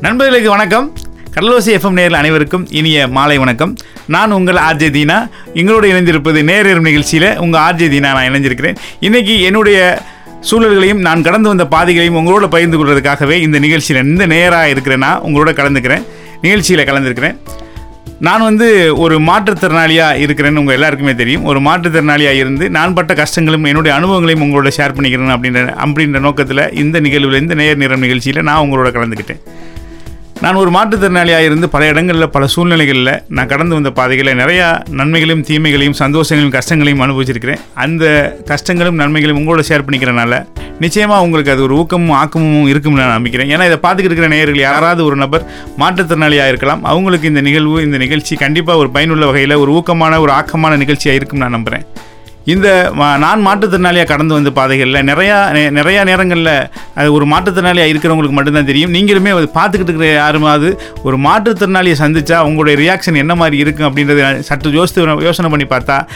நண்பர்களுக்கு வணக்கம். கடலோசி எஃப்எம் நேரில் அனைவருக்கும் இனிய மாலை வணக்கம். நான் உங்கள் ஆர்ஜே தீனா. எங்களோடு இணைந்திருப்பது நேரம் நிகழ்ச்சியில் உங்கள் ஆர்ஜே தீனா நான் இணைஞ்சிருக்கிறேன். இன்னைக்கு என்னுடைய சூழல்களையும் நான் கடந்து வந்த பாதைகளையும் உங்களோட பகிர்ந்து கொள்வதற்காகவே இந்த நிகழ்ச்சியில் இந்த நேராக இருக்கிறேன்னா உங்களோட கலந்துக்கிறேன். நிகழ்ச்சியில் கலந்துருக்கிறேன். நான் வந்து ஒரு மாற்றுத்திறனாளியாக இருக்கிறேன்னு உங்கள் எல்லாருக்குமே தெரியும். ஒரு மாற்றுத்திறனாளியாக இருந்து நான் பட்ட கஷ்டங்களும் என்னுடைய அனுபவங்களையும் உங்களோட ஷேர் பண்ணிக்கிறேன் அப்படின்ற அப்படின்ற நோக்கத்தில் இந்த நிகழ்வில் இந்த நேர் நிறம் நிகழ்ச்சியில் நான் உங்களோட கலந்துக்கிட்டேன். நான் ஒரு மாற்றுத்திறனாளியாக இருந்து பல இடங்களில் பல சூழ்நிலைகளில் நான் கடந்து வந்த பாதைகளில் நிறையா நன்மைகளையும் தீமைகளையும் சந்தோஷங்களையும் கஷ்டங்களையும் அனுபவிச்சிருக்கிறேன். அந்த கஷ்டங்களும் நன்மைகளையும் உங்களோட ஷேர் பண்ணிக்கிறனால நிச்சயமாக உங்களுக்கு அது ஒரு ஊக்கமும் ஆக்கமும் இருக்கும்னு நான் நம்பிக்கிறேன். ஏன்னா இதை பார்த்துக்கிட்டு இருக்கிற நேயர்கள் யாராவது ஒரு நபர் மாற்றுத்திறனாளியாக இருக்கலாம். அவங்களுக்கு இந்த நிகழ்வு இந்த நிகழ்ச்சி கண்டிப்பாக ஒரு பயனுள்ள வகையில் ஒரு ஊக்கமான ஒரு ஆக்கமான நிகழ்ச்சியாக இருக்கும்னு நான் நம்புகிறேன் இந்த மா- நான் மாற்றுத்திறனாளியாக கடந்து வந்த பாதைகளில் நிறையா நே- நிறையா நேரங்களில் அது ஒரு மாற்றுத்திறனாளியாக இருக்கிறவங்களுக்கு மட்டும்தான் தெரியும். நீங்களுமே அது பார்த்துக்கிட்டு இருக்கிற யாருமாவது ஒரு மாற்றுத்திறனாளியை சந்தித்தா உங்களுடைய ரியாக்ஷன் என்ன மாதிரி இருக்கும் அப்படின்றத சற்று யோசித்து யோசனை பண்ணி பார்த்தா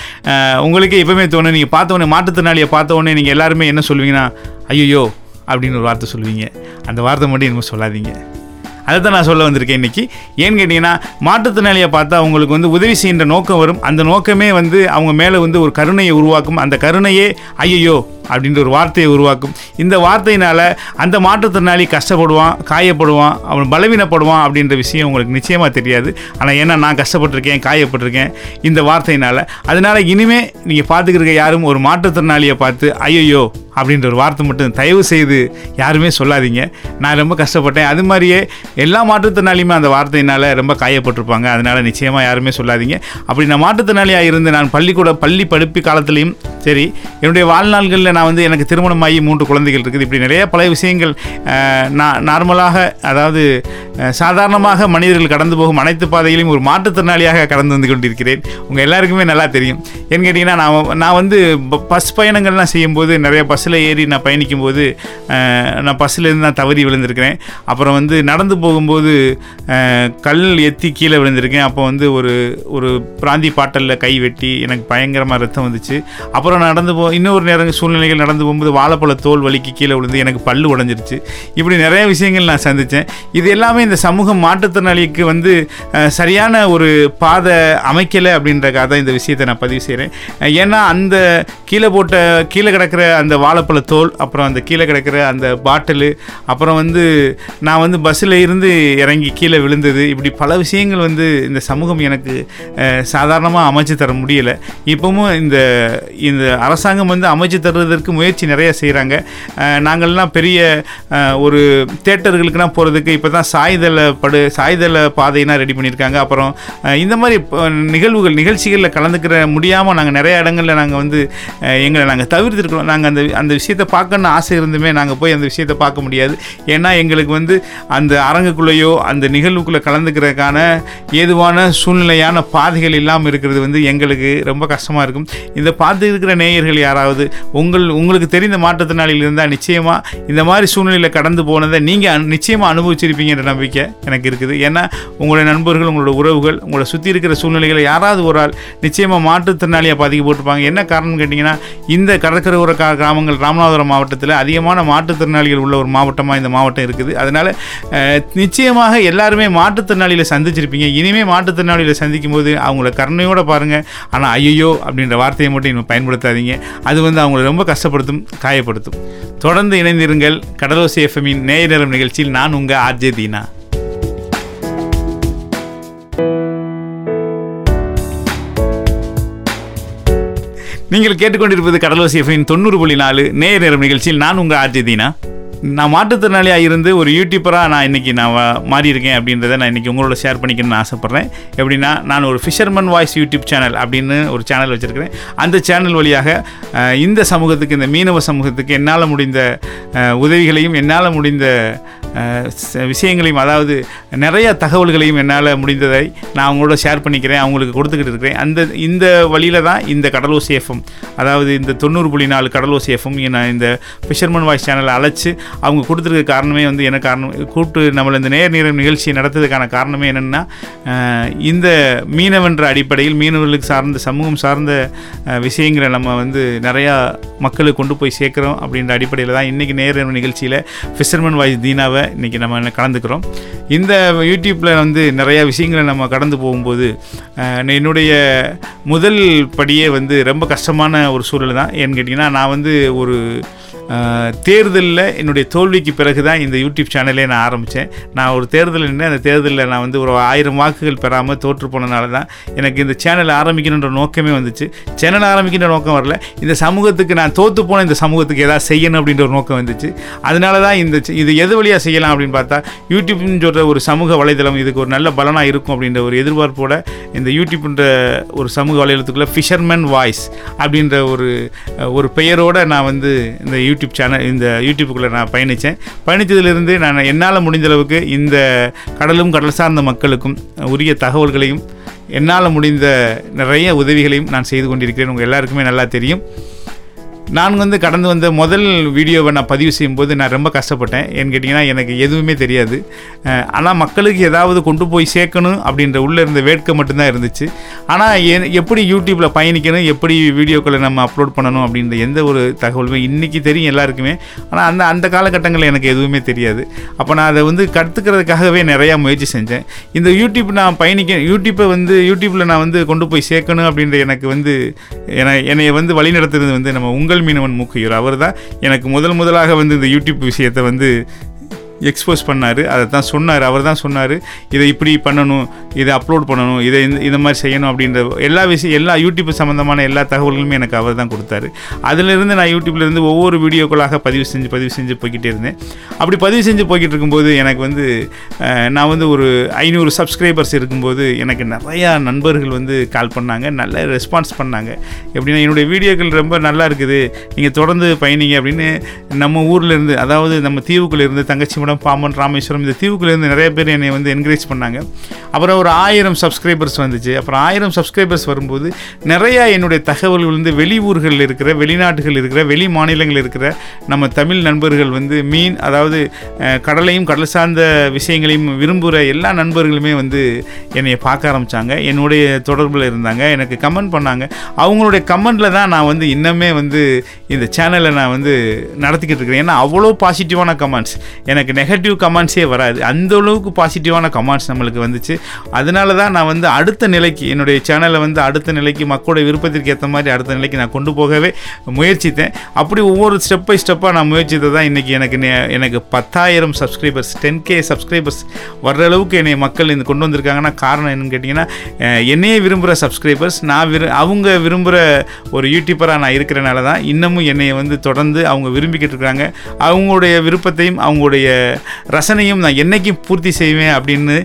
உங்களுக்கே எப்பவுமே தோணும் நீங்கள் பார்த்த உடனே மாற்றுத்திறனாளியை பார்த்தவொடனே நீங்கள் எல்லாருமே என்ன சொல்லுவீங்கன்னா ஐயோ அப்படின்னு ஒரு வார்த்தை சொல்லுவீங்க. அந்த வார்த்தை மட்டும் எனக்கு சொல்லாதீங்க. அதை தான் நான் சொல்ல வந்திருக்கேன் இன்னைக்கு. ஏன்னு கேட்டிங்கன்னா மாற்றுத்திறனாளியை பார்த்தா அவங்களுக்கு வந்து உதவி செய்கின்ற நோக்கம் வரும். அந்த நோக்கமே வந்து அவங்க மேலே வந்து ஒரு கருணையை உருவாக்கும். அந்த கருணையே ஐயையோ அப்படின்ற ஒரு வார்த்தையை உருவாக்கும். இந்த வார்த்தையினால் அந்த மாற்றுத்திறனாளி கஷ்டப்படுவான் காயப்படுவான் அவன் பலவீனப்படுவான் அப்படின்ற விஷயம் உங்களுக்கு நிச்சயமாக தெரியாது. ஆனால் ஏன்னா நான் கஷ்டப்பட்டிருக்கேன் காயப்பட்டிருக்கேன் இந்த வார்த்தையினால். அதனால் இனிமே நீங்கள் பார்த்துக்கிற யாரும் ஒரு மாற்றுத்திறனாளியை பார்த்து ஐயையோ! அப்படின்ற ஒரு வார்த்தை மட்டும் தயவு செய்து யாருமே சொல்லாதீங்க. நான் ரொம்ப கஷ்டப்பட்டேன். அது மாதிரியே எல்லா மாற்றுத்திறனாளியுமே அந்த வார்த்தையினால் ரொம்ப காயப்பட்டிருப்பாங்க. அதனால் நிச்சயமாக யாருமே சொல்லாதீங்க. அப்படி நான் மாற்றுத்திறனாளியாக இருந்து நான் பள்ளிக்கூட பள்ளி படிப்பு காலத்துலேயும் சரி என்னுடைய வாழ்நாள்களில் நான் வந்து எனக்கு திருமணமாகி மூன்று குழந்தைகள் இருக்குது. இப்படி நிறைய பல விஷயங்கள் நான் நார்மலாக அதாவது சாதாரணமாக மனிதர்கள் கடந்து போகும் அனைத்து பாதைகளையும் ஒரு மாற்றுத்திறனாளியாக கடந்து வந்து கொண்டிருக்கிறேன். உங்கள் எல்லாருக்குமே நல்லா தெரியும். ஏன்னு கேட்டிங்கன்னா நான் நான் வந்து ப- பஸ் பயணங்கள்லாம் செய்யும்போது நிறைய பஸ்ஸில் ஏறி நான் பயணிக்கும்போது போது நான் பஸ்ஸில் இருந்து நான் தவறி விழுந்திருக்கிறேன். அப்புறம் வந்து நடந்து போகும்போது கல் எத்தி கீழே விழுந்திருக்கேன். அப்போ வந்து ஒரு ஒரு பிராந்தி பாட்டலில் கை வெட்டி எனக்கு பயங்கரமாக ரத்தம் வந்துச்சு. அப்புறம் நடந்து போ இன்னொரு நேரம் சூழ்நிலை சூழ்நிலைகள் நடந்து போகும்போது வாழைப்பழ தோல் வலிக்கு கீழே விழுந்து எனக்கு பல்லு உடஞ்சிருச்சு. இப்படி நிறைய விஷயங்கள் நான் சந்தித்தேன் இது எல்லாமே இந்த சமூக மாற்றுத்திறனாளிக்கு வந்து சரியான ஒரு பாதை அமைக்கலை அப்படின்றக்காக தான் இந்த விஷயத்தை நான் பதிவு செய்கிறேன் ஏன்னா அந்த கீழே போட்ட கீழே கிடக்கிற அந்த வாழைப்பழ தோல் அப்புறம் அந்த கீழே கிடக்கிற அந்த பாட்டிலு அப்புறம் வந்து நான் வந்து பஸ்ஸில் இருந்து இறங்கி கீழே விழுந்தது. இப்படி பல விஷயங்கள் வந்து இந்த சமூகம் எனக்கு சாதாரணமாக அமைச்சு தர முடியலை. இப்போவும் இந்த இந்த அரசாங்கம் வந்து அமைச்சு தருவதற்கு முயற்சி நிறைய செய்கிறாங்க நாங்கள்லாம் பெரிய ஒரு தேட்டர்களுக்குலாம் போகிறதுக்கு இப்போ தான் சாய்தள படு சாய்தள பாதைனா ரெடி பண்ணியிருக்காங்க. அப்புறம் இந்த மாதிரி நிகழ்வுகள் நிகழ்ச்சிகளில் கலந்துக்கிற முடியாமல் நாங்கள் நிறைய இடங்களில் நாங்கள் வந்து எங்களை நாங்கள் தவிர்த்துருக்கிறோம். நாங்கள் அந்த அந்த விஷயத்தை பார்க்கணுன்னு ஆசை இருந்துமே நாங்கள் போய் அந்த விஷயத்தை பார்க்க முடியாது. ஏன்னா எங்களுக்கு வந்து அந்த அரங்குக்குள்ளேயோ அந்த நிகழ்வுக்குள்ளே கலந்துக்கிறதுக்கான ஏதுவான சூழ்நிலையான பாதைகள் இல்லாமல் இருக்கிறது வந்து எங்களுக்கு ரொம்ப கஷ்டமாக இருக்கும். இதை பார்த்து இருக்கிற நேயர்கள் யாராவது உங்கள் உங்களுக்கு தெரிந்த மாற்றுத்திறனாளிகள் இருந்தால் நிச்சயமாக இந்த மாதிரி சூழ்நிலையில் கடந்து போனதை நீங்கள் நிச்சயமாக அனுபவிச்சிருப்பீங்கன்ற நம்பிக்கை எனக்கு இருக்குது. ஏன்னா உங்களுடைய நண்பர்கள் உங்களோட உறவுகள் உங்களை சுற்றி இருக்கிற சூழ்நிலைகளை யாராவது ஒரு ஆள் நிச்சயமாக மாற்றுத்திறனாளியாக பாதிக்கப்பட்டிருப்பாங்க என்ன காரணம் கேட்டிங்கன்னா இந்த கடற்கரை உர கிராமங்கள் ராமநாதபுரம் மாவட்டத்தில் அதிகமான மாற்றுத்திறனாளிகள் உள்ள ஒரு மாவட்டமாக இந்த மாவட்டம் இருக்குது. அதனால் நிச்சயமாக எல்லாருமே மாற்றுத்திறனாளிகளை சந்திச்சிருப்பீங்க. இனிமேல் மாற்றுத்திறனாளிகளை சந்திக்கும் போது அவங்கள கருணையோடு பாருங்கள் ஆனால் ஐயோ அப்படின்ற வார்த்தையை மட்டும் இன்னும் பயன்படுத்தாதீங்க. அது வந்து அவங்கள ரொம்ப கஷ்டப்படுத்தும் காயப்படுத்தும். தொடர்ந்து இணைந்திருங்கள் கடலோசி எஃப்எம்மின் நேய நேரம் நிகழ்ச்சியில் நான் உங்கள் ஆர்ஜே தீனா. நீங்கள் கேட்டுக்கொண்டிருப்பது கடலோசி எஃப்எம் தொண்ணூறு புள்ளி நாலு நேய நேரம் நிகழ்ச்சியில் நான் உங்கள் ஆர்ஜே தீனா. நான் மாற்றுத்திறனாளியாக இருந்து ஒரு யூடியூப்பராக நான் இன்றைக்கி நான் மாறி இருக்கேன் அப்படின்றத நான் இன்றைக்கி உங்களோட ஷேர் பண்ணிக்கணும்னு ஆசைப்பட்றேன். எப்படின்னா நான் ஒரு ஃபிஷர்மன் வாய்ஸ் யூடியூப் சேனல் அப்படின்னு ஒரு சேனல் வச்சுருக்கிறேன். அந்த சேனல் வழியாக இந்த சமூகத்துக்கு இந்த மீனவ சமூகத்துக்கு என்னால் முடிந்த உதவிகளையும் என்னால் முடிந்த ச- விஷயங்களையும் அதாவது நிறைய தகவல்களையும் என்னால் முடிந்ததை நான் அவங்களோட ஷேர் பண்ணிக்கிறேன் அவங்களுக்கு கொடுத்துக்கிட்டு இருக்கிறேன். அந்த இந்த வழியில் தான் இந்த கடலூர் சேஃபம் அதாவது இந்த தொண்ணூறு புள்ளி நாலு கடலூர் சேஃபம் நான் இந்த ஃபிஷர்மன் வாய்ஸ் சேனலை அழைச்சி அவங்க கொடுத்துருக்க காரணமே வந்து என்ன காரணம்? கூட்டு நம்மளை இந்த நேர் நேரம் நிகழ்ச்சியை நடத்துறதுக்கான காரணமே என்னென்னா இந்த மீனவன்ற அடிப்படையில் மீனவர்களுக்கு சார்ந்த சமூகம் சார்ந்த விஷயங்களை நம்ம வந்து நிறையா மக்களுக்கு கொண்டு போய் சேர்க்குறோம் அப்படின்ற அடிப்படையில் தான் இன்றைக்கி நேர நிகழ்ச்சியில் ஃபிஷர்மன் வாய்ஸ் தீனாவை இன்றைக்கி நம்ம கலந்துக்கிறோம். இந்த யூடியூப்பில் வந்து நிறையா விஷயங்களை நம்ம கடந்து போகும்போது என்னுடைய முதல் படியே வந்து ரொம்ப கஷ்டமான ஒரு சூழல் தான். ஏன்னு கேட்டிங்கன்னா நான் வந்து ஒரு தேர்தலில் என்னுடைய தோல்விக்கு பிறகு தான் இந்த யூடியூப் சேனலே நான் ஆரம்பித்தேன் நான் ஒரு தேர்தல் நின்று அந்த தேர்தலில் நான் வந்து ஒரு ஆயிரம் வாக்குகள் பெறாமல் தோற்று போனனால தான் எனக்கு இந்த சேனல் ஆரம்பிக்கணுன்ற நோக்கமே வந்துச்சு. சேனல் ஆரம்பிக்கின்ற நோக்கம் வரல. இந்த சமூகத்துக்கு நான் தோற்று போன இந்த சமூகத்துக்கு ஏதாவது செய்யணும் அப்படின்ற ஒரு நோக்கம் வந்துச்சு. அதனால தான் இந்த இது எது வழியாக செய்யலாம் அப்படின்னு பார்த்தா யூடியூப்னு சொல்கிற ஒரு சமூக வலைதளம் இதுக்கு ஒரு நல்ல பலனாக இருக்கும் அப்படின்ற ஒரு எதிர்பார்ப்போட இந்த யூடியூப்ன்ற ஒரு சமூக வலைதளத்துக்குள்ளே ஃபிஷர்மேன் வாய்ஸ் அப்படின்ற ஒரு ஒரு பெயரோட நான் வந்து இந்த யூ யூடியூப் சேனல் இந்த யூடியூப்புக்குள்ளே நான் பயணித்தேன். பயணித்ததிலிருந்து நான் என்னால் முடிந்த அளவுக்கு இந்த கடலும் கடல் சார்ந்த மக்களுக்கும் உரிய தகவல்களையும் என்னால் முடிந்த நிறைய உதவிகளையும் நான் செய்து கொண்டிருக்கிறேன். உங்கள் எல்லாருக்குமே நல்லா தெரியும். நான் வந்து கடந்து வந்த முதல் வீடியோவை நான் பதிவு செய்யும்போது நான் ரொம்ப கஷ்டப்பட்டேன். ஏன்னு கேட்டிங்கன்னா எனக்கு எதுவுமே தெரியாது. ஆனால் மக்களுக்கு ஏதாவது கொண்டு போய் சேர்க்கணும் அப்படின்ற உள்ளே இருந்த வேட்கை மட்டும்தான் இருந்துச்சு. ஆனால் எப்படி யூடியூப்பில் பயணிக்கணும் எப்படி வீடியோக்களை நம்ம அப்லோட் பண்ணணும் அப்படின்ற எந்த ஒரு தகவலுமே இன்றைக்கி தெரியும் எல்லாருக்குமே. ஆனால் அந்த அந்த காலகட்டங்களில் எனக்கு எதுவுமே தெரியாது. அப்போ நான் அதை வந்து கற்றுக்கிறதுக்காகவே நிறையா முயற்சி செஞ்சேன். இந்த யூடியூப் நான் பயணிக்க யூடியூப்பை வந்து யூடியூப்பில் நான் வந்து கொண்டு போய் சேர்க்கணும் அப்படின்ற எனக்கு வந்து என்னை என்னை வந்து வழிநடத்துறது வந்து நம்ம உங்கள் மீனவன் மூக்கையூர் அவர் தான் எனக்கு முதல் முதலாக வந்து இந்த யூடியூப் விஷயத்தை வந்து எக்ஸ்போஸ் பண்ணார் அதை தான் சொன்னார் அவர் தான் சொன்னார் இதை இப்படி பண்ணணும் இதை அப்லோட் பண்ணணும் இதை இந்த இந்த மாதிரி செய்யணும் அப்படின்ற எல்லா விஷயம் எல்லா யூடியூப் சம்மந்தமான எல்லா தகவல்களுமே எனக்கு அவர் தான் கொடுத்தாரு. அதிலிருந்து நான் யூடியூப்லேருந்து ஒவ்வொரு வீடியோக்களாக பதிவு செஞ்சு பதிவு செஞ்சு போய்கிட்டே இருந்தேன். அப்படி பதிவு செஞ்சு போய்கிட்டு இருக்கும்போது எனக்கு வந்து நான் வந்து ஒரு ஐநூறு சப்ஸ்கிரைபர்ஸ் இருக்கும்போது எனக்கு நிறையா நண்பர்கள் வந்து கால் பண்ணாங்க நல்ல ரெஸ்பான்ஸ் பண்ணாங்க. எப்படின்னா என்னுடைய வீடியோக்கள் ரொம்ப நல்லா இருக்குது நீங்கள் தொடர்ந்து பயணிங்க அப்படின்னு நம்ம ஊரில் இருந்து அதாவது நம்ம தீவுக்குள்ள இருந்து தங்கச்சிமடம் பாம்பன் ராமேஸ்வரம் இந்த தீவுக்குள்ளேருந்து நிறைய பேர் என்னை வந்து என்கரேஜ் பண்ணாங்க. அப்புறம் ஒரு ஆயிரம் சப்ஸ்கிரைபர்ஸ் வந்துச்சு. அப்புறம் ஆயிரம் சப்ஸ்கிரைபர்ஸ் வரும்போது நிறையா என்னுடைய தகவல்கள் வந்து வெளியூர்களில் இருக்கிற வெளிநாடுகள் இருக்கிற வெளி மாநிலங்கள் இருக்கிற நம்ம தமிழ் நண்பர்கள் வந்து மீன் அதாவது கடலையும் கடல் சார்ந்த விஷயங்களையும் விரும்புகிற எல்லா நண்பர்களுமே வந்து என்னை பார்க்க ஆரம்பித்தாங்க என்னுடைய தொடர்பில் இருந்தாங்க. எனக்கு கமெண்ட் பண்ணாங்க. அவங்களுடைய கமெண்டில் தான் நான் வந்து இன்னமே வந்து இந்த சேனலை நான் வந்து நடத்திக்கிட்டு இருக்கிறேன். ஏன்னா அவ்வளோ பாசிட்டிவான கமெண்ட்ஸ் எனக்கு நெகட்டிவ் கமெண்ட்ஸே வராது. அந்த அளவுக்கு பாசிட்டிவான கமெண்ட்ஸ் நம்மளுக்கு வந்துச்சு. அதனால தான் நான் வந்து அடுத்த நிலைக்கு என்னுடைய சேனலை வந்து அடுத்த நிலைக்கு மக்களுடைய விருப்பத்திற்கு ஏற்ற மாதிரி அடுத்த நிலைக்கு நான் கொண்டு போகவே முயற்சித்தேன். அப்படி ஒவ்வொரு ஸ்டெப் பை ஸ்டெப்பாக நான் முயற்சித்தது தான் இன்றைக்கி எனக்கு எனக்கு பத்தாயிரம் சப்ஸ்கிரைபர்ஸ் டென் கே சப்ஸ்கிரைபர்ஸ் வர்ற அளவுக்கு என்னை மக்கள் இந்த கொண்டு வந்திருக்காங்கன்னா காரணம் என்னன்னு கேட்டிங்கன்னா என்னையே விரும்புகிற சப்ஸ்கிரைபர்ஸ் நான் விரு அவங்க விரும்புகிற ஒரு யூடியூப்பராக நான் இருக்கிறனால தான் இன்னமும் என்னை வந்து தொடர்ந்து அவங்க விரும்பிக்கிட்டு இருக்காங்க. அவங்களுடைய விருப்பத்தையும் அவங்களுடைய ரசனையும் நான் என்றைக்கும் பூர்த்தி செய்வேன் அப்படின்னு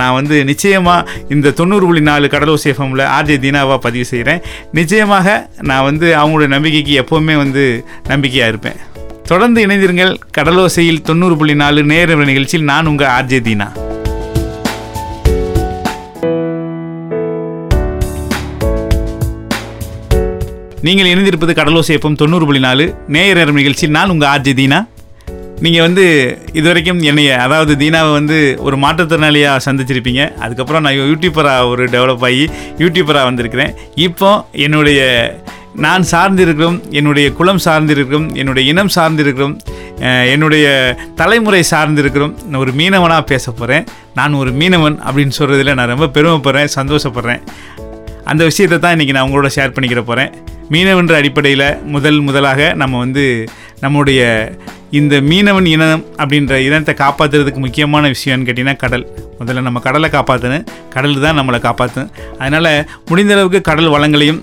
நான் வந்து நிச்சயமாக இந்த தொண்ணூறு புள்ளி நாலு கடலோசி எஃப்எம்ல ஆர்ஜே தீனாவாக பதிவு செய்கிறேன் நிச்சயமாக நான் வந்து அவங்களோட நம்பிக்கைக்கு எப்போவுமே வந்து நம்பிக்கையாக இருப்பேன். தொடர்ந்து இணைந்திருங்கள். கடலோசையில் தொண்ணூறு புள்ளி நாலு நேர நிகழ்ச்சியில் நான் உங்கள் ஆர்ஜே தீனா. நீங்கள் இணைந்திருப்பது கடலோசை எப்பம் தொண்ணூறு புள்ளி நாலு நேயர் நேரம் நிகழ்ச்சியில் நான் உங்கள் ஆர்ஜே தீனா. நீங்கள் வந்து இது வரைக்கும் என்னைய அதாவது தீனாவை வந்து ஒரு மாற்றுத்திறனாளியாக சந்திச்சிருப்பீங்க. அதுக்கப்புறம் நான் யூடியூபராக ஒரு டெவலப் ஆகி யூடியூபராக வந்திருக்கிறேன். இப்போ என்னுடைய நான் சார்ந்திருக்கிறோம் என்னுடைய குலம் சார்ந்திருக்கிறோம் என்னுடைய இனம் சார்ந்திருக்கிறோம் என்னுடைய தலைமுறை சார்ந்திருக்கிறோம் நான் ஒரு மீனவனாக பேச போகிறேன் நான் ஒரு மீனவன் அப்படின்னு சொல்கிறதுல நான் ரொம்ப பெருமைப்படுறேன் சந்தோஷப்படுறேன். அந்த விஷயத்தை தான் இன்றைக்கி நான் உங்களோட ஷேர் பண்ணிக்கிற போகிறேன் மீனவன்ற அடிப்படையில் முதல் முதலாக நம்ம வந்து நம்முடைய இந்த மீனவன் இனம் அப்படின்ற இனத்தை காப்பாற்றுறதுக்கு முக்கியமான விஷயம்னு கேட்டிங்கன்னா கடல். முதல்ல நம்ம கடலை காப்பாற்றணும் கடல் தான் நம்மளை காப்பாற்றும் அதனால் முடிந்த அளவுக்கு கடல் வளங்களையும்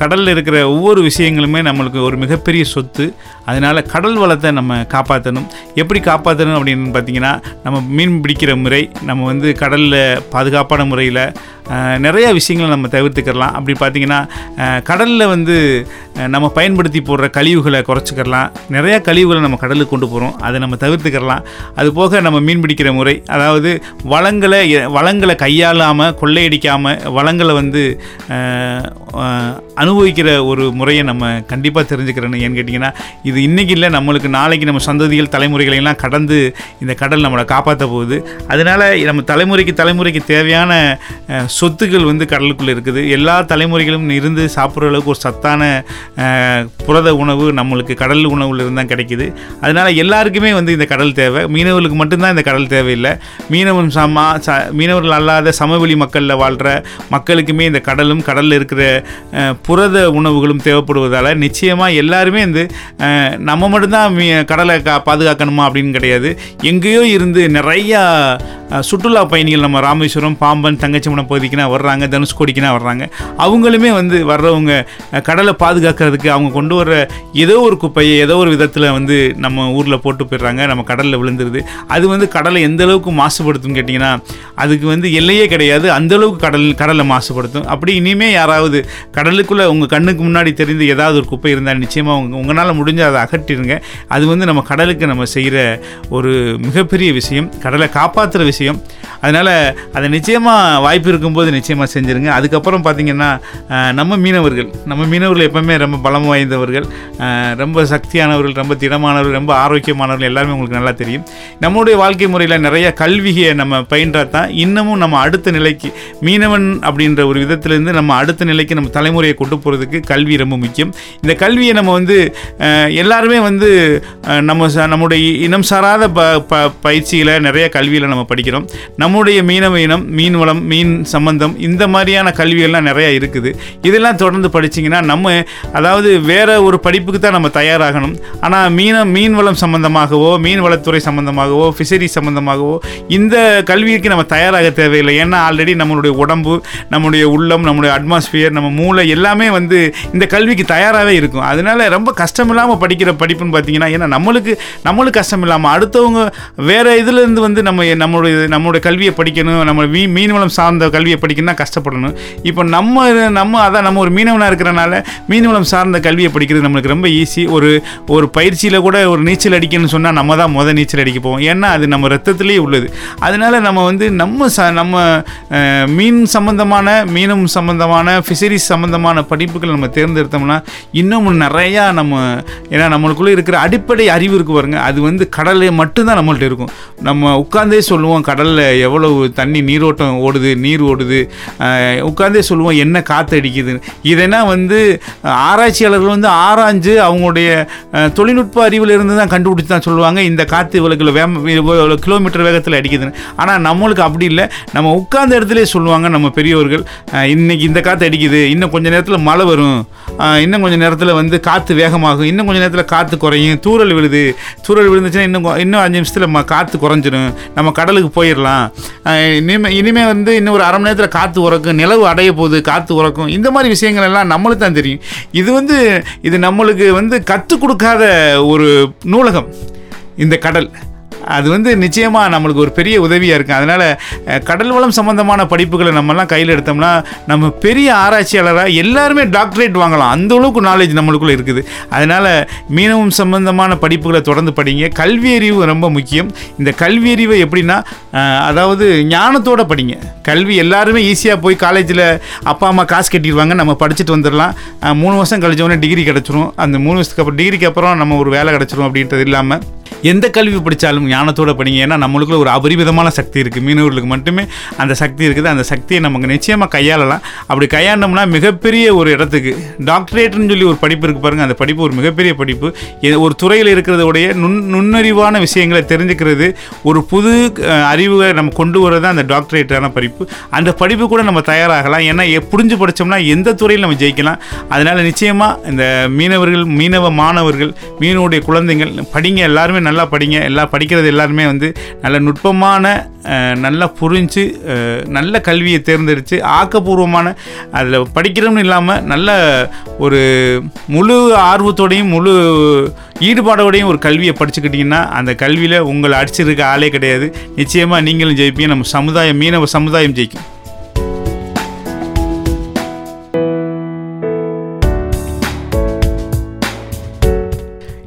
கடலில் இருக்கிற ஒவ்வொரு விஷயங்களுமே நம்மளுக்கு ஒரு மிகப்பெரிய சொத்து. அதனால் கடல் வளத்தை நம்ம காப்பாற்றணும் எப்படி காப்பாற்றணும் அப்படின்னு பார்த்தீங்கன்னா நம்ம மீன் பிடிக்கிற முறை நம்ம வந்து கடலில் பாதுகாப்பான முறையில் நிறைய விஷயங்களை நம்ம தவிர்த்துக்கிறலாம். அப்படி பார்த்தீங்கன்னா கடலில் வந்து நம்ம பயன்படுத்தி போடுற கழிவுகளை குறைச்சிக்கிறலாம். நிறையா கழிவுகளை நம்ம கடலுக்கு கொண்டு போகிறோம் அதை நம்ம தவிர்த்துக்கிறலாம். அது போக நம்ம மீன் பிடிக்கிற முறை அதாவது வளங்களை வளங்களை கையாளாமல் கொள்ளையடிக்காமல் வளங்களை வந்து அனுபவிக்கிற ஒரு முறையை நம்ம கண்டிப்பாக தெரிஞ்சுக்கிறோன்னு ஏன்னு கேட்டிங்கன்னா இது இன்றைக்கி இல்லை நம்மளுக்கு நாளைக்கு நம்ம சந்ததிகள் தலைமுறைகளையெல்லாம் கடந்து இந்த கடல் நம்மளை காப்பாற்ற போகுது. அதனால் நம்ம தலைமுறைக்கு தலைமுறைக்கு தேவையான சொத்துக்கள் வந்து கடலுக்குள்ளே இருக்குது. எல்லா தலைமுறைகளும் இருந்து சாப்பிட்ற அளவுக்கு ஒரு சத்தான புரத உணவு நம்மளுக்கு கடல் உணவுலேருந்து தான் கிடைக்குது. அதனால் எல்லாருக்குமே வந்து இந்த கடல் தேவை. மீனவர்களுக்கு மட்டும்தான் இந்த கடல் தேவையில்லை. மீனவன் சமா ச மீனவர்கள் அல்லாத சமவெளி மக்களில் வாழ்கிற மக்களுக்குமே இந்த கடலும் கடலில் இருக்கிற புரத உணவுகளும் தேவைப்படுவதால் நிச்சயமாக எல்லாருமே வந்து நம்ம மட்டும்தான் மீ கடலை கா பாதுகாக்கணுமா அப்படின்னு கிடையாது. எங்கேயோ இருந்து நிறையா சுற்றுலா பயணிகள் நம்ம ராமேஸ்வரம் பாம்பன் தங்கச்சிமடம் பகுதிக்குனா வர்றாங்க தனுஷ்கோடிக்குனா வர்றாங்க. அவங்களுமே வந்து வர்றவங்க கடலை பாதுகாக்கிறதுக்கு அவங்க கொண்டு வர ஏதோ ஒரு குப்பையை ஏதோ ஒரு விதத்தில் வந்து நம்ம ஊரில் போட்டு போயிடுறாங்க நம்ம கடலில் விழுந்துருது. அது வந்து கடலை எந்த அளவுக்கு மாசுபடுத்தும் கேட்டிங்கன்னா அதுக்கு வந்து எல்லையே கிடையாது. அந்தளவுக்கு கடல் கடலை மாசுபடுத்தும். அப்படி இனிமே யாராவது கடலுக்குள்ளே உங்கள் கண்ணுக்கு முன்னாடி தெரிந்து ஏதாவது ஒரு குப்பை இருந்தால் நிச்சயமாக உங்க உங்களால் முடிஞ்ச அதை அகற்றிடுங்க. அது வந்து நம்ம கடலுக்கு நம்ம செய்கிற ஒரு மிகப்பெரிய விஷயம். கடலை காப்பாற்றுற விஷயம். அதனால் அதை நிச்சயமாக வாய்ப்பு இருக்கும் இருக்கும்போது நிச்சயமாக செஞ்சுருங்க. அதுக்கப்புறம் பார்த்திங்கன்னா நம்ம மீனவர்கள் நம்ம மீனவர்கள் எப்பவுமே ரொம்ப பலம் வாய்ந்தவர்கள் ரொம்ப சக்தியானவர்கள் ரொம்ப திடமானவர்கள் ரொம்ப ஆரோக்கியமானவர்கள் எல்லாருமே உங்களுக்கு நல்லா தெரியும். நம்மளுடைய வாழ்க்கை முறையில் நிறைய கல்வியை நம்ம பயின்றா தான். இன்னமும் நம்ம அடுத்த நிலைக்கு மீனவன் அப்படின்ற ஒரு விதத்திலேருந்து நம்ம அடுத்த நிலைக்கு நம்ம தலைமுறையை கொண்டு போகிறதுக்கு கல்வி ரொம்ப முக்கியம். இந்த கல்வியை நம்ம வந்து எல்லாருமே வந்து நம்ம நம்முடைய இனம் சாராத ப ப பயிற்சியில் நிறைய கல்வியில் நம்ம படிக்கிறோம். நம்முடைய மீனவ இனம் மீன் வளம் மீன் சம்பந்தம் இந்த மாதிரியான கல்வியெல்லாம் நிறையா இருக்குது. இதெல்லாம் தொடர்ந்து படிச்சிங்கன்னா நம்ம அதாவது வேற ஒரு படிப்புக்கு தான் நம்ம தயாராகணும். ஆனால் மீன மீன் வளம் சம்பந்தமாகவோ மீன் வளத்துறை சம்பந்தமாகவோ ஃபிஷரி சம்பந்தமாகவோ இந்த கல்விக்கு நம்ம தயாராக தேவையில்லை. ஏன்னா ஆல்ரெடி நம்மளுடைய உடம்பு நம்முடைய உள்ளம் நம்முடைய அட்மாஸ்பியர் நம்ம மூளை எல்லாமே வந்து இந்த கல்விக்கு தயாராகவே இருக்கும். அதனால ரொம்ப கஷ்டம் இல்லாமல் படிக்கிற படிப்புன்னு பார்த்தீங்கன்னா ஏன்னா நம்மளுக்கு நம்மளுக்கு கஷ்டம் இல்லாமல் அடுத்தவங்க வேற இதுலேருந்து வந்து நம்ம நம்மளுடைய நம்மளுடைய கல்வியை படிக்கணும் நம்ம மீன் மீன்வளம் சார்ந்த கல்வி கல்வியை படிக்கணும்னா கஷ்டப்படணும். இப்போ நம்ம நம்ம அதான் நம்ம ஒரு மீனவனாக இருக்கிறனால மீனவனம் சார்ந்த கல்வியை படிக்கிறது நம்மளுக்கு ரொம்ப ஈஸி ஒரு ஒரு பயிற்சியில் கூட ஒரு நீச்சல் அடிக்கணும்னு சொன்னால் நம்ம தான் முதல் நீச்சல் அடிக்க போவோம். ஏன்னா அது நம்ம ரத்தத்துலேயே உள்ளது. அதனால நம்ம வந்து நம்ம ச நம்ம மீன் சம்பந்தமான மீனம் சம்பந்தமான ஃபிஷரிஸ் சம்பந்தமான படிப்புகள் நம்ம தேர்ந்தெடுத்தோம்னா இன்னும் நிறையா நம்ம ஏன்னா நம்மளுக்குள்ளே இருக்கிற அடிப்படை அறிவு இருக்கு பாருங்க. அது வந்து கடலே மட்டும்தான் நம்மள்ட்ட இருக்கும். நம்ம உட்காந்தே சொல்லுவோம் கடலில் எவ்வளவு தண்ணி நீரோட்டம் ஓடுது நீர் ஓடுது. ஓடுது உட்காந்தே சொல்லுவோம் என்ன காற்று அடிக்குதுன்னு இதெல்லாம் வந்து ஆராய்ச்சியாளர்கள் வந்து ஆராய்ஞ்சு அவங்களுடைய தொழில்நுட்ப அறிவில் இருந்து தான் கண்டுபிடிச்சு தான் சொல்லுவாங்க இந்த காற்று இவ்வளோ கிலோ வேம் இவ்வளோ கிலோமீட்டர் வேகத்தில் அடிக்குதுன்னு. ஆனால் நம்மளுக்கு அப்படி இல்லை. நம்ம உட்கார்ந்த இடத்துலயே சொல்லுவாங்க நம்ம பெரியவர்கள் இன்றைக்கி இந்த காற்று அடிக்குது இன்னும் கொஞ்ச நேரத்தில் மழை வரும். இன்னும் கொஞ்ச நேரத்தில் வந்து காற்று வேகமாகும் இன்னும் கொஞ்ச நேரத்தில் காற்று குறையும் தூறல் விழுது. தூறல் விழுந்துச்சுன்னா இன்னும் இன்னும் அஞ்சு நிமிஷத்தில் காற்று குறைஞ்சிரும். நம்ம கடலுக்கு போயிடலாம் இனிமேல் இனிமே வந்து இன்னும் ஒரு அரை மணி நேரத்தில் காற்று உறக்கும் நிலவு அடைய போகுது காற்று உறக்கும். இந்த மாதிரி விஷயங்கள் எல்லாம் நம்மளுக்கு தான் தெரியும். இது வந்து இது நம்மளுக்கு வந்து கற்றுக் கொடுக்காத ஒரு நூலகம். இந்த கடல். அது வந்து நிச்சயமாக நம்மளுக்கு ஒரு பெரிய உதவியாக இருக்கும் அதனால் கடல் வளம் சம்மந்தமான படிப்புகளை நம்மலாம் கையில் எடுத்தோம்னா நம்ம பெரிய ஆராய்ச்சியாளராக எல்லாருமே டாக்டரேட் வாங்கலாம். அந்த அளவுக்கு நாலேஜ் நம்மளுக்குள்ளே இருக்குது. அதனால் மீனவம் சம்பந்தமான படிப்புகளை தொடர்ந்து படிங்க. கல்வி அறிவு ரொம்ப முக்கியம். இந்த கல்வி அறிவை எப்படின்னா அதாவது ஞானத்தோட படிங்க. கல்வி எல்லாருமே ஈஸியாக போய் காலேஜில் அப்பா அம்மா காசு கட்டிடுவாங்க நம்ம படிச்சுட்டு வந்துடலாம். மூணு வருஷம் கழிச்ச உடனே டிகிரி கிடச்சிரும். அந்த மூணு வருஷத்துக்கு அப்புறம் டிகிரிக்கு அப்புறம் நம்ம ஒரு வேலை கிடச்சிரும் அப்படின்றது இல்லாமல் எந்த கல்வி படித்தாலும் ஞானத்தோட படிங்க. ஏன்னா நம்மளுக்குள்ள ஒரு அபரிமிதமான சக்தி இருக்குது மீனவர்களுக்கு மட்டுமே அந்த சக்தி இருக்குது. அந்த சக்தியை நமக்கு நிச்சயமாக கையாளலாம். அப்படி கையாண்டோம்னா மிகப்பெரிய ஒரு இடத்துக்கு டாக்டரேட்னு சொல்லி ஒரு படிப்பு இருக்குது பாருங்கள் அந்த படிப்பு ஒரு மிகப்பெரிய படிப்பு. இது ஒரு துறையில் இருக்கிறதோடைய நுண் நுண்ணறிவான விஷயங்களை தெரிஞ்சுக்கிறது ஒரு புது அறிவை நம்ம கொண்டு வரது அந்த டாக்டரேட்டான படிப்பு. அந்த படிப்பு கூட நம்ம தயாராகலாம். ஏன்னா புரிஞ்சு படித்தோம்னா எந்த துறையில் நம்ம ஜெயிக்கலாம்? அதனால் நிச்சயமாக இந்த மீனவர்கள் மீனவ மாணவர்கள் மீனுடைய குழந்தைகள் படிங்க. எல்லாருமே நல்லா படிங்க. எல்லாம் படிக்கிறது எல்லாருமே வந்து நல்ல நுட்பமான நல்லா புரிஞ்சு நல்ல கல்வியை தேர்ந்தெடுத்து ஆக்கப்பூர்வமான அதில் படிக்கிறோம்னு இல்லாமல் நல்ல ஒரு முழு ஆர்வத்தோடையும் முழு ஈடுபாடோடையும் ஒரு கல்வியை படிச்சுக்கிட்டிங்கன்னா அந்த கல்வியில் உங்களை அடிச்சிருக்க ஆளே கிடையாது. நிச்சயமாக நீங்களும் ஜெயிப்பீங்க. நம்ம சமுதாயம் மீனவ சமுதாயம் ஜெயிக்கும்.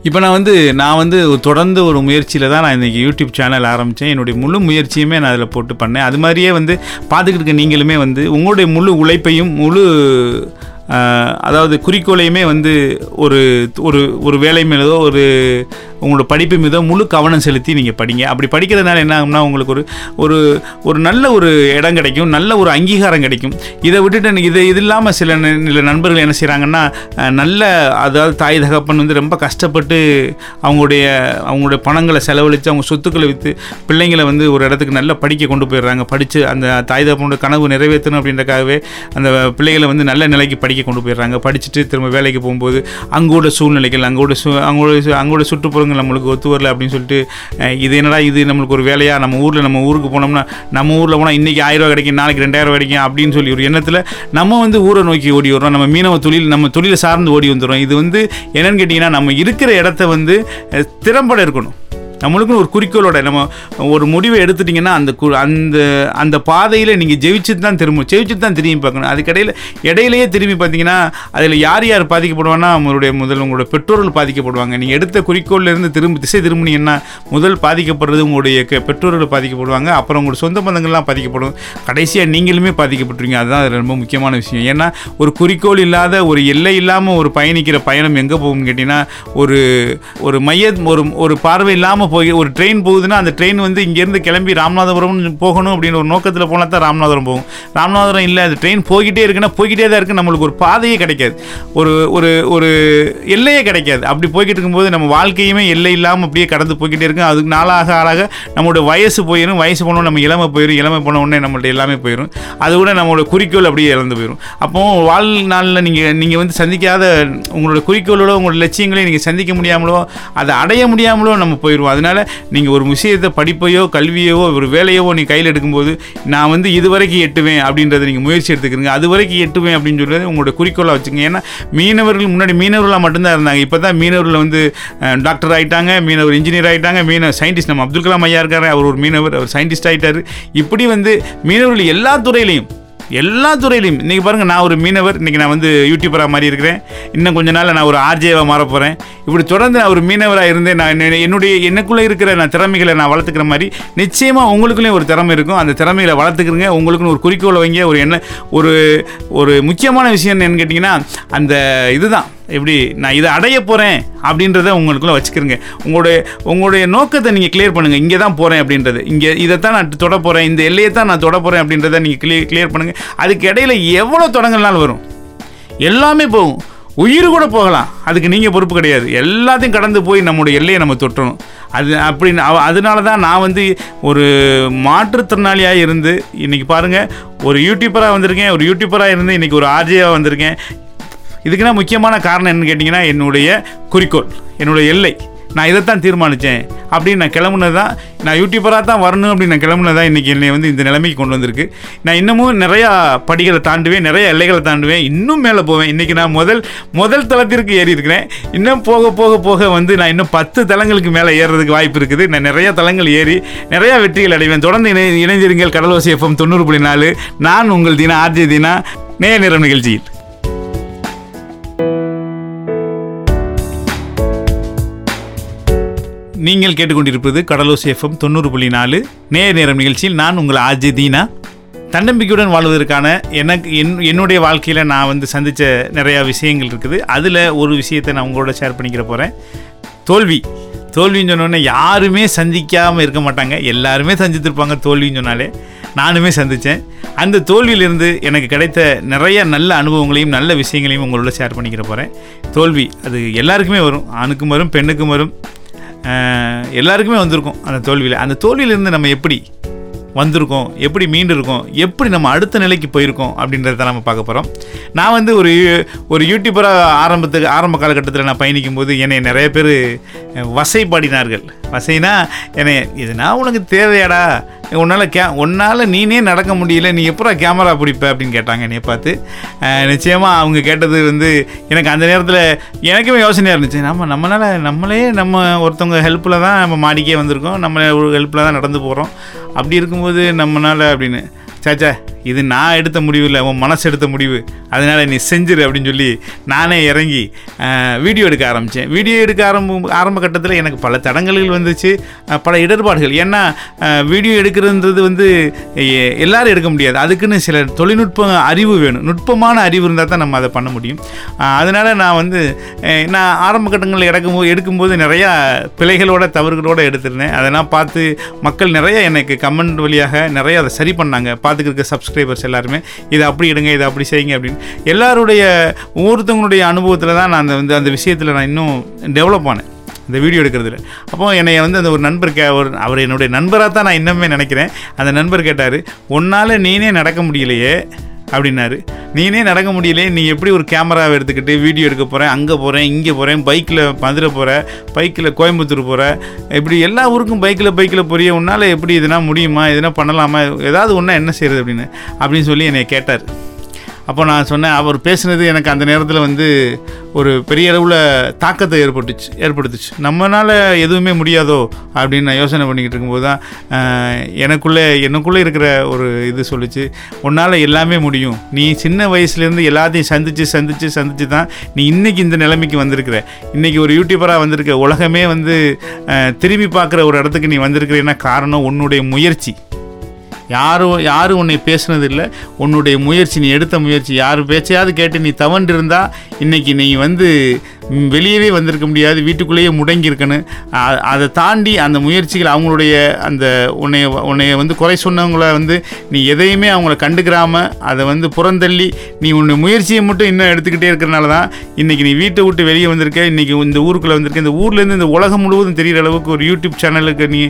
இப்போ நான் வந்து நான் வந்து தொடர்ந்து ஒரு முயற்சியில் தான் நான் இன்றைக்கி யூடியூப் சேனல் ஆரம்பித்தேன் என்னுடைய முழு முயற்சியுமே நான் அதில் போட்டு பண்ணேன். அது மாதிரியே வந்து பார்த்துக்கிட்டு இருக்க நீங்களுமே வந்து உங்களுடைய முழு உழைப்பையும் முழு அதாவது குறிக்கோளையுமே வந்து ஒரு ஒரு ஒரு வேலை மேலதோ ஒரு உங்களோட படிப்பு மீதோ முழு கவனம் செலுத்தி நீங்கள் படிங்க. அப்படி படிக்கிறதுனால என்ன ஆகும்னா உங்களுக்கு ஒரு ஒரு ஒரு நல்ல ஒரு இடம் கிடைக்கும் நல்ல ஒரு அங்கீகாரம் கிடைக்கும். இதை விட்டுட்டு இது இது இல்லாமல் சில சில நண்பர்கள் என்ன செய்கிறாங்கன்னா நல்ல அதாவது தாய் தகப்பன் வந்து ரொம்ப கஷ்டப்பட்டு அவங்களுடைய அவங்களுடைய பணங்களை செலவழித்து அவங்க சொத்துக்களை விற்று பிள்ளைங்களை வந்து ஒரு இடத்துக்கு நல்லா படிக்க கொண்டு போயிடுறாங்க. படித்து அந்த தாய் தகப்பனோட கனவு நிறைவேற்றணும் அப்படின்றக்காகவே அந்த பிள்ளைகளை வந்து நல்ல நிலைக்கு படிக்க கொண்டு போயிடுறாங்க. படிச்சுட்டு திரும்ப வேலைக்கு போகும்போது அங்கோட சூழ்நிலைகள் அங்கோட சு அங்கோட சு- அங்கோட நம்மளுக்கு ஒத்து வரல அப்படின்னு சொல்லிட்டு இது என்னடா இது நம்மளுக்கு ஒரு வேலையாக நம்ம ஊரில் நம்ம ஊருக்கு போனோம்னா நம்ம ஊரில் போனால் இன்றைக்கி ஆயிரம் ரூபா கிடைக்கும் நாளைக்கு ரெண்டாயிரம் ரூபா கிடைக்கும் அப்படின்னு சொல்லி ஒரு எண்ணத்தில் நம்ம வந்து ஊரை நோக்கி ஓடி வர்றோம். நம்ம மீனவ தொழில் நம்ம தொழிலை சார்ந்து ஓடி வந்துடும் இது வந்து என்னன்னு கேட்டிங்கன்னா நம்ம இருக்கிற இடத்த வந்து திறம்பட இருக்கணும். நம்மளுக்குன்னு ஒரு குறிக்கோளோட நம்ம ஒரு முடிவை எடுத்துட்டிங்கன்னா அந்த கு அந்த அந்த பாதையில் நீங்கள் ஜெயிச்சுட்டு தான் திரும்ப ஜெயிச்சுட்டு தான் திரும்பி பார்க்கணும். அதுக்கடையில் இடையிலேயே திரும்பி பார்த்தீங்கன்னா அதில் யார் யார் பாதிக்கப்படுவான்னா உங்களுடைய முதல் உங்களோட பெற்றோர்கள் பாதிக்கப்படுவாங்க. நீங்கள் எடுத்த குறிக்கோள்லேருந்து திரும்ப திசை திரும்பினீங்கன்னா முதல் பாதிக்கப்படுறது உங்களுடைய க- பெற்றோர்கள் பாதிக்கப்படுவாங்க. அப்புறம் உங்களோட சொந்த பந்தங்கள்லாம் பாதிக்கப்படும். கடைசியாக நீங்களுமே பாதிக்கப்பட்டுருவீங்க. அதுதான் அது ரொம்ப முக்கியமான விஷயம். ஏன்னா ஒரு குறிக்கோள் இல்லாத ஒரு எல்லை இல்லாமல் ஒரு பயணிக்கிற பயணம் எங்கே போகும்னு கேட்டிங்கன்னா ஒரு ஒரு மைய ஒரு ஒரு பார்வை இல்லாமல் போய் ஒரு ட்ரெயின் போகுதுன்னா அந்த ட்ரெயின் வந்து இங்கேருந்து கிளம்பி ராமநாதபுரம் போகணும் அப்படின்னு ஒரு நோக்கத்தில் போனால் தான் ராமநாதபுரம் போகும். ராமநாதபுரம் இல்லை அந்த ட்ரெயின் போய்கிட்டே இருக்குன்னா போய்கிட்டே தான் இருக்குது நம்மளுக்கு ஒரு பாதையே கிடைக்காது. ஒரு ஒரு ஒரு எல்லையே கிடைக்காது. அப்படி போய்கிட்டு இருக்கும்போது நம்ம வாழ்க்கையுமே எல்லை இல்லாமல் அப்படியே கடந்து போய்கிட்டே இருக்கும். அதுக்கு நாளாக ஆளாக நம்மளோட வயசு போயிடும் வயசு போனோம் நம்ம இளமை போயிடும் இளமை போன உடனே நம்மள்ட்ட எல்லாமே போயிடும் அது கூட நம்மளோட குறிக்கோள் அப்படியே இழந்து போயிடும் அப்போது வாழ்நாளில் நீங்கள் நீங்கள் வந்து சந்திக்காத உங்களோட குறிக்கோளோட உங்களோட லட்சியங்களையும் நீங்கள் சந்திக்க முடியாமலோ அதை அடைய முடியாமலோ நம்ம போயிடுவோம் அதனால் நீங்கள் ஒரு விஷயத்தை படிப்பையோ கல்வியோ ஒரு வேலையவோ நீ கையில் எடுக்கும்போது நான் வந்து இது வரைக்கும் எட்டுவேன் அப்படின்றத நீங்கள் முயற்சி எடுத்துக்கிறீங்க. அது வரைக்கும் எட்டுவேன் அப்படின்னு சொல்றது உங்களோட குறிக்கோளாக வச்சுங்க ஏன்னா மீனவர்கள் முன்னாடி மீனவர்களாக மட்டும்தான் இருந்தாங்க. இப்போ தான் மீனவர்கள் வந்து டாக்டர் ஆகிட்டாங்க மீனவர் இன்ஜினியர் ஆகிட்டாங்க மீன சயின்டிஸ்ட் நம்ம அப்துல் கலாம் ஐயா இருக்காரு. அவர் ஒரு மீனவர் அவர் சயின்டிஸ்ட் ஆகிட்டார் இப்படி வந்து மீனவர்கள் எல்லா துறையிலையும் எல்லா துறையிலையும். இன்றைக்கி பாருங்கள் நான் ஒரு மீனவர் இன்றைக்கி நான் வந்து யூடியூபராக மாதிரி இருக்கிறேன். இன்னும் கொஞ்ச நாளில் நான் ஒரு ஆர்ஜேவாக மாற போகிறேன் இப்படி தொடர்ந்து நான் ஒரு மீனவராக இருந்தேன் நான் என்னுடைய எனக்குள்ளே இருக்கிற நான் திறமைகளை நான் வளர்த்துக்கிற மாதிரி நிச்சயமாக உங்களுக்குள்ளேயும் ஒரு திறமை இருக்கும். அந்த திறமைகளை வளர்த்துக்கிறங்க உங்களுக்குன்னு ஒரு குறிக்கோளை வைங்க. ஒரு என்ன ஒரு ஒரு முக்கியமான விஷயம் என்னன்னு கேட்டிங்கன்னா அந்த இதுதான். எப்படி நான் இதை அடைய போகிறேன் அப்படின்றத உங்களுக்குள்ளே வச்சுக்கிறங்க உங்களுடைய உங்களுடைய நோக்கத்தை நீங்கள் கிளியர் பண்ணுங்கள் இங்கே தான் போகிறேன் அப்படின்றது. இங்கே இதை தான் நான் தொட போகிறேன் இந்த எல்லையை தான் நான் தொட போகிறேன் அப்படின்றத நீங்கள் கிளியர் கிளியர் பண்ணுங்கள் அதுக்கு இடையில எவ்வளோ தொடங்கல்னாலும் வரும். எல்லாமே போகும். உயிர் கூட போகலாம். அதுக்கு நீங்கள் பொறுப்பு கிடையாது. எல்லாத்தையும் கடந்து போய் நம்மளுடைய எல்லையை நம்ம தொட்டணும். அது அப்படின்னு அதனால தான் நான் வந்து ஒரு மாற்றுத்திறனாளியாக இருந்து இன்றைக்கி பாருங்கள் ஒரு யூடியூப்பராக வந்திருக்கேன். ஒரு யூடியூப்பராக இருந்து இன்றைக்கி ஒரு ஆர்ஜியாக வந்திருக்கேன். இதுக்குன்னா முக்கியமான காரணம் என்னன்னு கேட்டிங்கன்னா என்னுடைய குறிக்கோள் என்னுடைய எல்லை. நான் இதைத்தான் தீர்மானித்தேன் அப்படின்னு நான் கிளம்புனது தான் நான் யூடியூபராக தான் வரணும் அப்படின்னு நான் கிளம்புனது தான் இன்றைக்கி என்னை வந்து இந்த நிலைமைக்கு கொண்டு வந்திருக்கு. நான் இன்னமும் நிறையா படிகளை தாண்டுவேன் நிறைய எல்லைகளை தாண்டுவேன் இன்னும் மேலே போவேன். இன்றைக்கி நான் முதல் முதல் தளத்திற்கு ஏறி இருக்கிறேன். இன்னும் போக போக போக வந்து நான் இன்னும் பத்து தளங்களுக்கு மேலே ஏறுறதுக்கு வாய்ப்பு இருக்குது. நான் நிறைய தளங்கள் ஏறி நிறையா வெற்றிகள் அடைவேன். தொடர்ந்து இணை இணைந்திருங்கள் கடலோசி எஃப்எம் தொண்ணூறு புள்ளி நாலு. நான் உங்கள் தினா ஆர்ஜி தினா. நேய நிறம் நிகழ்ச்சியில். நீங்கள் கேட்டுக்கொண்டிருப்பது கடலோசி எஃப்எம் தொண்ணூறு புள்ளி நாலு. நேர நேரம் நிகழ்ச்சியில் நான் உங்கள் ஆஜி தீனா. தன்னம்பிக்கையுடன் வாழ்வதற்கான எனக்கு என் என்னுடைய வாழ்க்கையில் நான் வந்து சந்தித்த நிறையா விஷயங்கள் இருக்குது. அதில் ஒரு விஷயத்தை நான் உங்களோட ஷேர் பண்ணிக்கிற போகிறேன் தோல்வி. தோல்வின்னு சொன்னோன்னே யாருமே சந்திக்காமல் இருக்க மாட்டாங்க. எல்லாருமே சந்தித்திருப்பாங்க தோல்வின்னு சொன்னாலே. நானுமே சந்தித்தேன் அந்த தோல்வியிலிருந்து எனக்கு கிடைத்த நிறைய நல்ல அனுபவங்களையும் நல்ல விஷயங்களையும் உங்களோட ஷேர் பண்ணிக்கிற போகிறேன் தோல்வி அது எல்லாருக்குமே வரும். ஆணுக்கும் வரும் பெண்ணுக்கும் வரும். எல்லாருக்குமே வந்திருக்கும் அந்த தோல்வியில். அந்த தோல்வியிலேருந்து நம்ம எப்படி வந்திருக்கோம் எப்படி மீண்டு இருக்கோம் எப்படி நம்ம அடுத்த நிலைக்கு போயிருக்கோம் அப்படின்றத நம்ம பார்க்க போகிறோம் நான் வந்து ஒரு ஒரு யூடியூபராக ஆரம்பத்துக்கு ஆரம்ப காலகட்டத்தில் நான் பயணிக்கும் போது என்னை நிறைய பேர் வசைப்பாடினார்கள் பசைனா என்ன என்னை இதுனா உனக்கு தேவையாடா. உன்னால் கே உன்னால் நீனே நடக்க முடியல நீ எப்படா கேமரா பிடிப்ப அப்படின்னு கேட்டாங்க என்னை பார்த்து. நிச்சயமாக அவங்க கேட்டது வந்து எனக்கு அந்த நேரத்தில் எனக்குமே யோசனையாக இருந்துச்சு. நம்ம நம்மளால் நம்மளே நம்ம ஒருத்தவங்க ஹெல்ப்பில் தான் நம்ம மாடிக்கே வந்திருக்கோம். நம்ம ஒரு ஹெல்ப்பில் தான் நடந்து போகிறோம் அப்படி இருக்கும்போது நம்மளால் அப்படின்னு. சாச்சா இது நான் எடுத்த முடிவு இல்லை உன் மனசு எடுத்த முடிவு. அதனால் நீ செஞ்சிரு அப்படின்னு சொல்லி நானே இறங்கி வீடியோ எடுக்க ஆரம்பித்தேன் வீடியோ எடுக்க ஆரம்ப ஆரம்ப கட்டத்தில் எனக்கு பல தடங்கல்கள் வந்துச்சு பல இடர்பாடுகள். ஏன்னா வீடியோ எடுக்கிறதுன்றது வந்து எ- எடுக்க முடியாது. அதுக்குன்னு சில தொழில்நுட்ப அறிவு வேணும். நுட்பமான அறிவு இருந்தால் தான் நம்ம அதை பண்ண முடியும். அதனால் நான் வந்து நான் ஆரம்ப கட்டங்களில் எடுக்கும்போது எடுக்கும்போது நிறையா பிழைகளோட தவறுகளோட எடுத்திருந்தேன். அதெல்லாம் பார்த்து மக்கள் நிறைய எனக்கு கமெண்ட் வழியாக நிறைய அதை சரி பண்ணாங்க. பார்த்துக்கிற சப்ஸ்கிரைபர்ஸ் எல்லாருமே இதை அப்படி எடுங்க இதை அப்படி செய்யுங்க அப்படின்னு. எல்லாருடைய ஒவ்வொருத்தவங்களுடைய அனுபவத்தில் தான் நான் அந்த வந்து அந்த விஷயத்தில் நான் இன்னும் டெவலப் ஆனேன் இந்த வீடியோ எடுக்கிறதுல. அப்போ என்னை வந்து அந்த ஒரு நண்பர் கே ஒரு அவர் என்னுடைய நண்பராக தான் நான் இன்னுமே நினைக்கிறேன். அந்த நண்பர் கேட்டார் உன்னால் நீனே நடக்க முடியலையே அப்படின்னாரு. நீனே நடக்க முடியலையே நீ எப்படி ஒரு கேமராவை எடுத்துக்கிட்டு வீடியோ எடுக்க போகிறேன் அங்கே போகிறேன் இங்கே போகிறேன் பைக்கில் மதுரை போகிறேன் பைக்கில் கோயம்புத்தூர் போகிறேன் இப்படி எல்லா ஊருக்கும் பைக்கில் பைக்கில் போறிய உன்னால் எப்படி இதெல்லாம் முடியுமா? எதுனா பண்ணலாமா? ஏதாவது ஒன்றா என்ன செய்கிறது அப்படின்னு அப்படின்னு சொல்லி என்னை கேட்டார். அப்போ நான் சொன்னேன் அவர் பேசுனது எனக்கு அந்த நேரத்தில் வந்து ஒரு பெரிய அளவில் தாக்கத்தை ஏற்பட்டுச்சு ஏற்படுத்துச்சு. நம்மளால் எதுவுமே முடியாதோ அப்படின்னு நான் யோசனை பண்ணிக்கிட்டு இருக்கும்போது தான் எனக்குள்ளே எனக்குள்ளே இருக்கிற ஒரு இது சொல்லுச்சு. உன்னால் எல்லாமே முடியும். நீ சின்ன வயசுலேருந்து எல்லாத்தையும் சந்தித்து சந்தித்து சந்தித்து தான் நீ இன்றைக்கி இந்த நிலைமைக்கு வந்திருக்கிற. இன்றைக்கி ஒரு யூடியூபராக வந்திருக்க. உலகமே வந்து திரும்பி பார்க்குற ஒரு இடத்துக்கு நீ வந்திருக்கிறேன்னா காரணம் உன்னுடைய முயற்சி. யாரும் யாரும் உன்னை பேசுனதில்லை? உன்னுடைய முயற்சி நீ எடுத்த முயற்சி. யார் பேச்சையாவது கேட்டு நீ தவண்டு இன்றைக்கி நீ வந்து வெளியவே வந்திருக்க முடியாது வீட்டுக்குள்ளேயே முடங்கி இருக்கணும். அதை தாண்டி அந்த முயற்சிகள் அவங்களுடைய அந்த உன்னைய உன்னைய வந்து குறை சொன்னவங்கள வந்து நீ எதையுமே அவங்கள கண்டுக்கிறாமல் அதை வந்து புறந்தள்ளி நீ உன்னை முயற்சியை மட்டும் இன்னும் எடுத்துக்கிட்டே இருக்கிறனால தான் இன்னைக்கு நீ வீட்டை விட்டு வெளியே வந்திருக்க இன்றைக்கி இந்த ஊருக்குள்ளே வந்திருக்க இந்த ஊர்லேருந்து இந்த உலகம் முழுவதும் தெரிகிற அளவுக்கு ஒரு யூடியூப் சேனலுக்கு நீ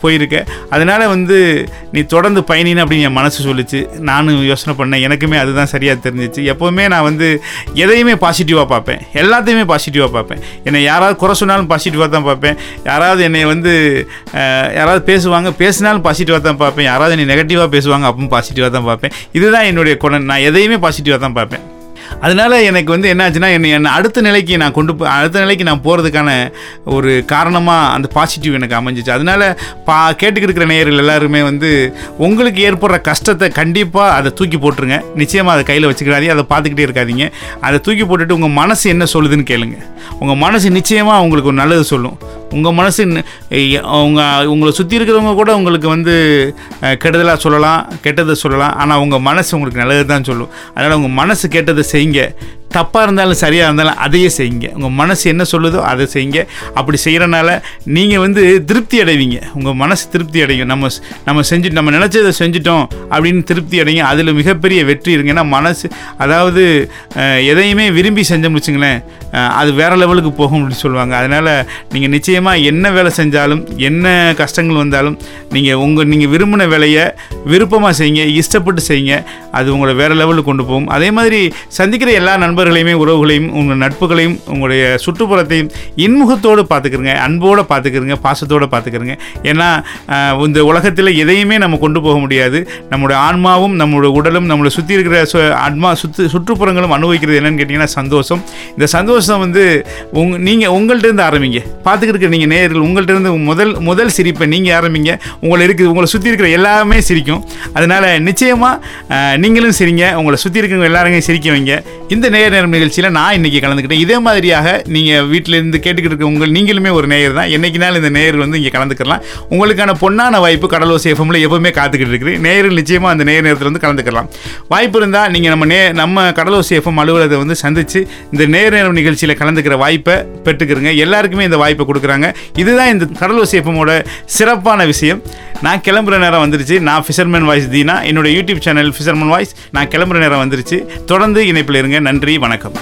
போயிருக்க. அதனால் வந்து நீ தொடர்ந்து பயணின்னு அப்படின்னு என் மனசு சொல்லிச்சு. நானும் யோசனை பண்ணேன். எனக்குமே அதுதான் சரியாக தெரிஞ்சிச்சு. எப்போவுமே நான் வந்து எதையுமே பாசிட்டிவாக பார்ப்பேன். எல்லாத்தையுமே பாசிட்டிவாக பார்ப்பேன். என்னை யாராவது குறை சொன்னாலும் பாசிட்டிவாக தான் பார்ப்பேன். யாராவது என்னை வந்து யாராவது பேசுவாங்க பேசினாலும் பாசிட்டிவாக தான் பார்ப்பேன். யாராவது என்னை நெகட்டிவாக பேசுவாங்க அப்பவும் பாசிட்டிவாக தான் பார்ப்பேன். இதுதான் என்னுடைய குணம். நான் எதையுமே பாசிட்டிவாக தான் பார்ப்பேன். அதனால எனக்கு வந்து என்னாச்சுன்னா என்னை என்னை அடுத்த நிலைக்கு நான் கொண்டு போ அடுத்த நிலைக்கு நான் போகிறதுக்கான ஒரு காரணமாக அந்த பாசிட்டிவ் எனக்கு அமைஞ்சிச்சு. அதனால பா கேட்டுக்கிட்டு இருக்கிற நேயர்கள் எல்லாருமே வந்து உங்களுக்கு ஏற்படுற கஷ்டத்தை கண்டிப்பாக அதை தூக்கி போட்டுருங்க. நிச்சயமாக அதை கையில் வச்சுக்கிறாதீங்க அதை பார்த்துக்கிட்டே இருக்காதிங்க. அதை தூக்கி போட்டுட்டு உங்கள் மனசு என்ன சொல்லுதுன்னு கேளுங்க. உங்கள் மனசு நிச்சயமாக உங்களுக்கு ஒரு நல்லது சொல்லும். உங்கள் மனசு அவங்க உங்களை சுற்றி இருக்கிறவங்க கூட உங்களுக்கு வந்து கெடுதலாக சொல்லலாம் கெட்டதை சொல்லலாம். ஆனால் உங்கள் மனசு உங்களுக்கு நல்லது தான் சொல்லும். அதனால் உங்கள் மனசு கெட்டதை செய்யுங்க. தப்பாக இருந்தாலும் சரியாக இருந்தாலும் அதையே செய்யுங்க. உங்கள் மனசு என்ன சொல்லுதோ அதை செய்யுங்க. அப்படி செய்கிறனால நீங்கள் வந்து திருப்தி அடைவீங்க. உங்கள் மனசு திருப்தி அடையும். நம்ம நம்ம செஞ்சு நம்ம நினச்சதை செஞ்சிட்டோம் அப்படின்னு திருப்தி அடையும் அதில் மிகப்பெரிய வெற்றி இருங்க. ஏன்னா மனசு அதாவது எதையுமே விரும்பி செஞ்ச வச்சுங்களேன் அது வேறு லெவலுக்கு போகும் அப்படின்னு சொல்லுவாங்க. அதனால் நீங்கள் நிச்சயமாக என்ன வேலை செஞ்சாலும் என்ன கஷ்டங்கள் வந்தாலும் நீங்கள் உங்கள் நீங்கள் விரும்பின வேலையை விருப்பமாக செய்யுங்க. இஷ்டப்பட்டு செய்யுங்க. அது உங்களை வேற லெவலுக்கு கொண்டு போகும். அதே மாதிரி சந்திக்கிற எல்லா நண்பர்களையுமே உறவுகளையும் உங்கள் நட்புகளையும் உங்களுடைய சுற்றுப்புறத்தையும் இன்முகத்தோடு பார்த்துக்கிறங்க அன்போடு பார்த்துக்கிறங்க பாசத்தோடு பார்த்துக்கிறங்க. ஏன்னா இந்த உலகத்தில் எதையுமே நம்ம கொண்டு போக முடியாது. நம்முடைய ஆன்மாவும் நம்மளுடைய உடலும் நம்மளை சுற்றி இருக்கிற சு ஆன்மா சுற்று சுற்றுப்புறங்களும் அனுபவிக்கிறது என்னென்னு கேட்டிங்கன்னா சந்தோஷம். இந்த சந்தோஷம் வந்து உங் நீங்கள் உங்கள்கிட்ட இருந்து ஆரம்பிங்க. பார்த்துக்கிட்டு இருக்கிற நீங்கள் நேரில் உங்கள்கிட்ட இருந்து முதல் முதல் சிரிப்பை நீங்கள் ஆரம்பிங்க. உங்களை இருக்குது உங்களை சுற்றி இருக்கிற எல்லாமே சிரிக்கும். அதனால் நிச்சயமாக நீங்களும் சிரிங்க. உங்களை சுற்றி இருக்கிறவங்க எல்லாருமே சிரிக்க வைங்க. இந்த நேர் நேரம் நிகழ்ச்சியில் நான் இன்றைக்கி கலந்துக்கிட்டேன். இதே மாதிரியாக நீங்கள் வீட்டிலேருந்து கேட்டுக்கிட்டு இருக்க உங்கள் நீங்களுமே ஒரு நேயர் தான். என்றைக்கினாலும் இந்த நேயர் வந்து இங்கே கலந்துக்கலாம் உங்களுக்கான பொன்னான வாய்ப்பு கடலோசி எஃப்எம்ல எப்பவுமே காத்துக்கிட்டு இருக்குது. நேயர்கள் நிச்சயமாக அந்த நேர் நேரத்தில் வந்து கலந்துக்கலாம் வாய்ப்பு இருந்தால் நீங்கள் நம்ம நே நம்ம கடலோசி எஃப்எம் அலுவலகத்தை வந்து சந்தித்து இந்த நேர் நேரம் நிகழ்ச்சியில் கலந்துக்கிற வாய்ப்பை பெற்றுக்கிறங்க எல்லாருக்குமே இந்த வாய்ப்பை கொடுக்குறாங்க. இதுதான் இந்த கடலோசி எஃப்எம்மோட சிறப்பான விஷயம். நான் கிளம்புற நேரம் வந்துருச்சு. நான் ஃபிஷர்மேன் வாய்ஸ் தீனா என்னோட யூடியூப் சேனல் ஃபிஷர்மேன் வாய்ஸ் நான் கிளம்புற நேரம் வந்துருச்சு. தொடர்ந்து இணைப்பில் இருங்க. நன்றி. வணக்கம்.